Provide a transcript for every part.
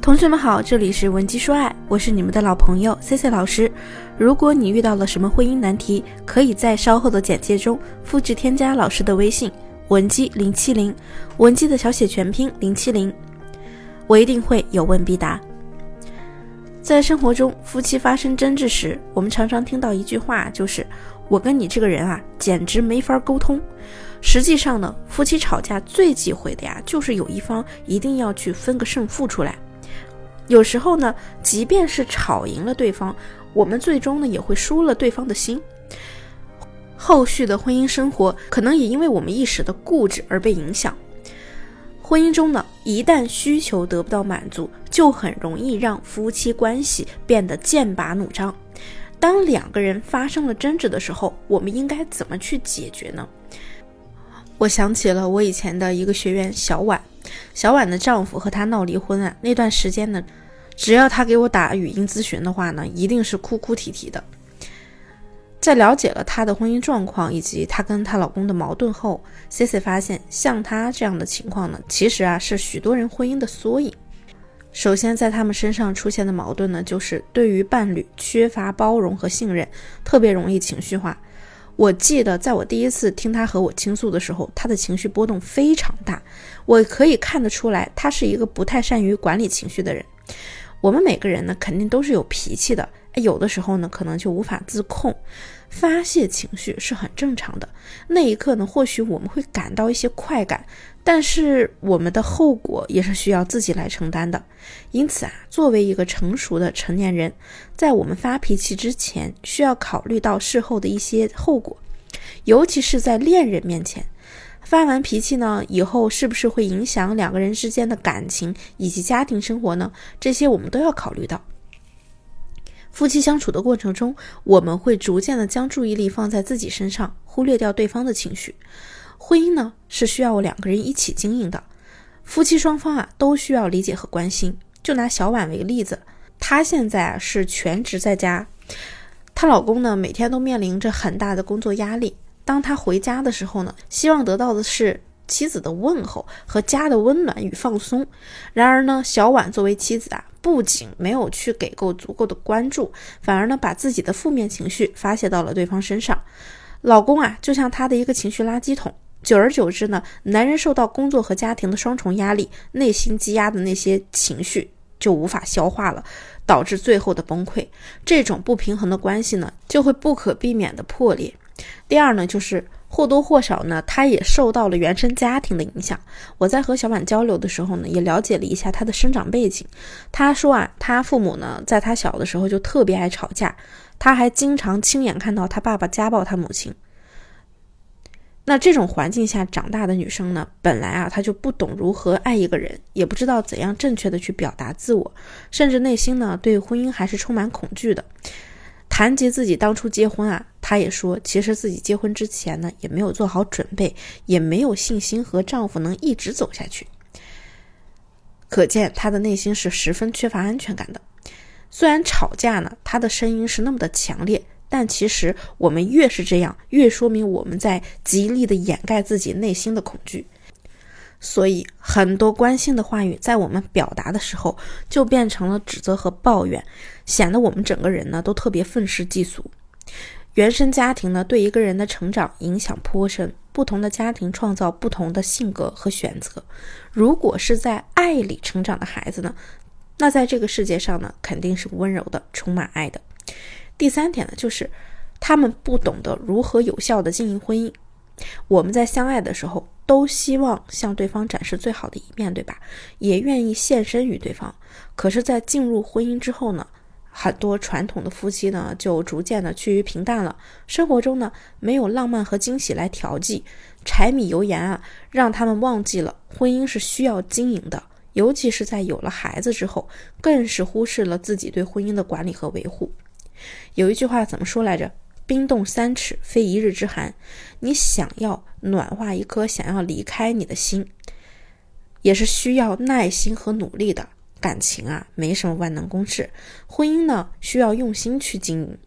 同学们好，这里是文姬说爱，我是你们的老朋友 C C 老师。如果你遇到了什么婚姻难题，可以在稍后的简介中复制添加老师的微信文姬零七零，文姬的小写全拼零七零，我一定会有问必答。在生活中，夫妻发生争执时，我们常常听到一句话，就是“我跟你这个人啊，简直没法沟通”。实际上呢，夫妻吵架最忌讳的呀，就是有一方一定要去分个胜负出来。有时候呢，即便是吵赢了对方，我们最终呢也会输了对方的心。后续的婚姻生活可能也因为我们一时的固执而被影响。婚姻中呢，一旦需求得不到满足，就很容易让夫妻关系变得剑拔弩张。当两个人发生了争执的时候，我们应该怎么去解决呢？我想起了我以前的一个学员小婉，小婉的丈夫和她闹离婚啊，那段时间呢。只要他给我打语音咨询的话呢，一定是哭哭啼啼的。在了解了她的婚姻状况以及她跟她老公的矛盾后，C C 发现，像她这样的情况呢，其实啊是许多人婚姻的缩影。首先，在他们身上出现的矛盾呢，就是对于伴侣缺乏包容和信任，特别容易情绪化。我记得在我第一次听他和我倾诉的时候，他的情绪波动非常大，我可以看得出来，他是一个不太善于管理情绪的人。我们每个人呢，肯定都是有脾气的，有的时候呢，可能就无法自控，发泄情绪是很正常的。那一刻呢，或许我们会感到一些快感，但是我们的后果也是需要自己来承担的。因此啊，作为一个成熟的成年人，在我们发脾气之前，需要考虑到事后的一些后果，尤其是在恋人面前。发完脾气呢，以后是不是会影响两个人之间的感情以及家庭生活呢？这些我们都要考虑到。夫妻相处的过程中，我们会逐渐的将注意力放在自己身上，忽略掉对方的情绪。婚姻呢，是需要两个人一起经营的，夫妻双方啊都需要理解和关心。就拿小婉为例子，她现在啊是全职在家，她老公呢每天都面临着很大的工作压力。当他回家的时候呢，希望得到的是妻子的问候和家的温暖与放松。然而呢，小婉作为妻子啊，不仅没有去给够足够的关注，反而呢，把自己的负面情绪发泄到了对方身上。老公啊，就像他的一个情绪垃圾桶。久而久之呢，男人受到工作和家庭的双重压力，内心积压的那些情绪就无法消化了，导致最后的崩溃。这种不平衡的关系呢，就会不可避免的破裂。第二呢，就是或多或少呢，他也受到了原生家庭的影响。我在和小婉交流的时候呢，也了解了一下他的生长背景。他说啊，他父母呢，在他小的时候就特别爱吵架，他还经常亲眼看到他爸爸家暴他母亲。那这种环境下长大的女生呢，本来啊，她就不懂如何爱一个人，也不知道怎样正确的去表达自我，甚至内心呢，对婚姻还是充满恐惧的。谈及自己当初结婚啊，她也说，其实自己结婚之前呢，也没有做好准备，也没有信心和丈夫能一直走下去。可见她的内心是十分缺乏安全感的。虽然吵架呢，她的声音是那么的强烈，但其实我们越是这样，越说明我们在极力的掩盖自己内心的恐惧。所以，很多关心的话语在我们表达的时候，就变成了指责和抱怨，显得我们整个人呢都特别愤世嫉俗。原生家庭呢对一个人的成长影响颇深，不同的家庭创造不同的性格和选择。如果是在爱里成长的孩子呢，那在这个世界上呢肯定是温柔的，充满爱的。第三点呢，就是他们不懂得如何有效的经营婚姻。我们在相爱的时候，都希望向对方展示最好的一面，对吧？也愿意献身于对方。可是，在进入婚姻之后呢，很多传统的夫妻呢，就逐渐的趋于平淡了。生活中呢，没有浪漫和惊喜来调剂，柴米油盐啊，让他们忘记了婚姻是需要经营的。尤其是在有了孩子之后，更是忽视了自己对婚姻的管理和维护。有一句话怎么说来着？冰冻三尺，非一日之寒。你想要暖化一颗想要离开你的心，也是需要耐心和努力的。感情啊，没什么万能公式。婚姻呢，需要用心去经营。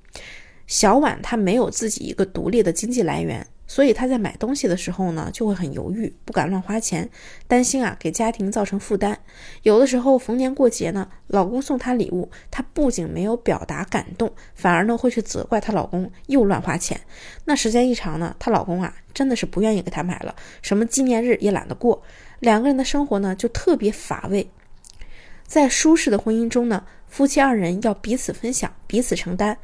小婉她没有自己一个独立的经济来源，所以她在买东西的时候呢，就会很犹豫，不敢乱花钱，担心啊给家庭造成负担。有的时候逢年过节呢，老公送她礼物，她不仅没有表达感动，反而呢会去责怪她老公又乱花钱。那时间一长呢，她老公啊真的是不愿意给她买了，什么纪念日也懒得过，两个人的生活呢就特别乏味。在舒适的婚姻中呢，夫妻二人要彼此分享，彼此承担。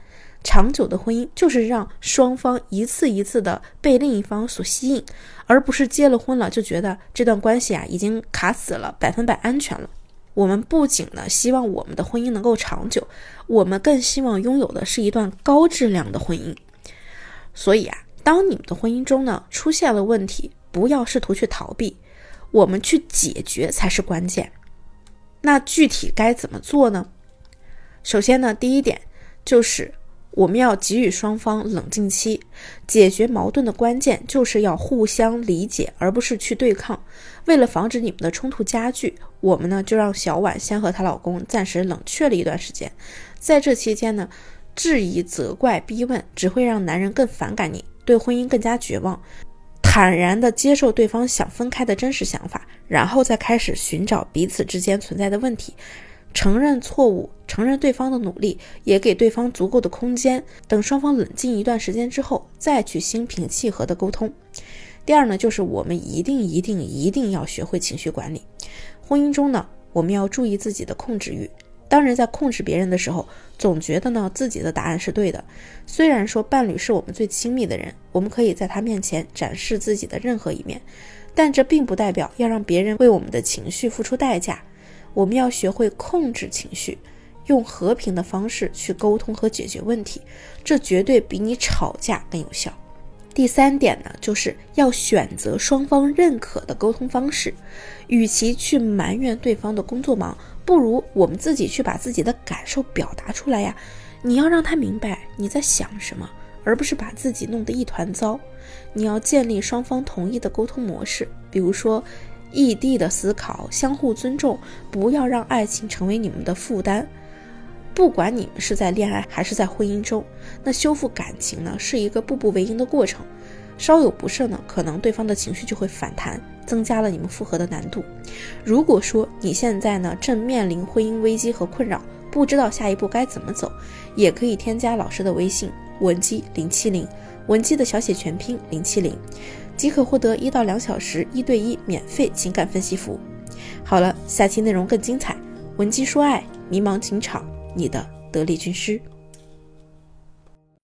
长久的婚姻就是让双方一次一次的被另一方所吸引，而不是结了婚了就觉得这段关系啊已经卡死了，百分百安全了。我们不仅呢希望我们的婚姻能够长久，我们更希望拥有的是一段高质量的婚姻。所以啊，当你们的婚姻中呢出现了问题，不要试图去逃避，我们去解决才是关键。那具体该怎么做呢？首先呢，第一点就是。我们要给予双方冷静期，解决矛盾的关键就是要互相理解，而不是去对抗。为了防止你们的冲突加剧，我们呢就让小婉先和她老公暂时冷却了一段时间。在这期间呢，质疑、责怪、逼问只会让男人更反感你，对婚姻更加绝望。坦然地接受对方想分开的真实想法，然后再开始寻找彼此之间存在的问题。承认错误，承认对方的努力，也给对方足够的空间。等双方冷静一段时间之后，再去心平气和的沟通。第二呢，就是我们一定一定一定要学会情绪管理。婚姻中呢，我们要注意自己的控制欲。当人在控制别人的时候，总觉得呢自己的答案是对的。虽然说伴侣是我们最亲密的人，我们可以在他面前展示自己的任何一面，但这并不代表要让别人为我们的情绪付出代价。我们要学会控制情绪，用和平的方式去沟通和解决问题，这绝对比你吵架更有效。第三点呢，就是要选择双方认可的沟通方式。与其去埋怨对方的工作忙，不如我们自己去把自己的感受表达出来呀。你要让他明白你在想什么，而不是把自己弄得一团糟。你要建立双方同意的沟通模式，比如说。异地的思考，相互尊重，不要让爱情成为你们的负担。不管你们是在恋爱还是在婚姻中，那修复感情呢是一个步步为营的过程。稍有不慎呢，可能对方的情绪就会反弹，增加了你们复合的难度。如果说你现在呢正面临婚姻危机和困扰，不知道下一步该怎么走，也可以添加老师的微信文姬零七零，文姬的小写全拼零七零。即可获得一到两小时一对一免费情感分析服务。好了，下期内容更精彩，文姬说爱，迷茫情场，你的得力军师。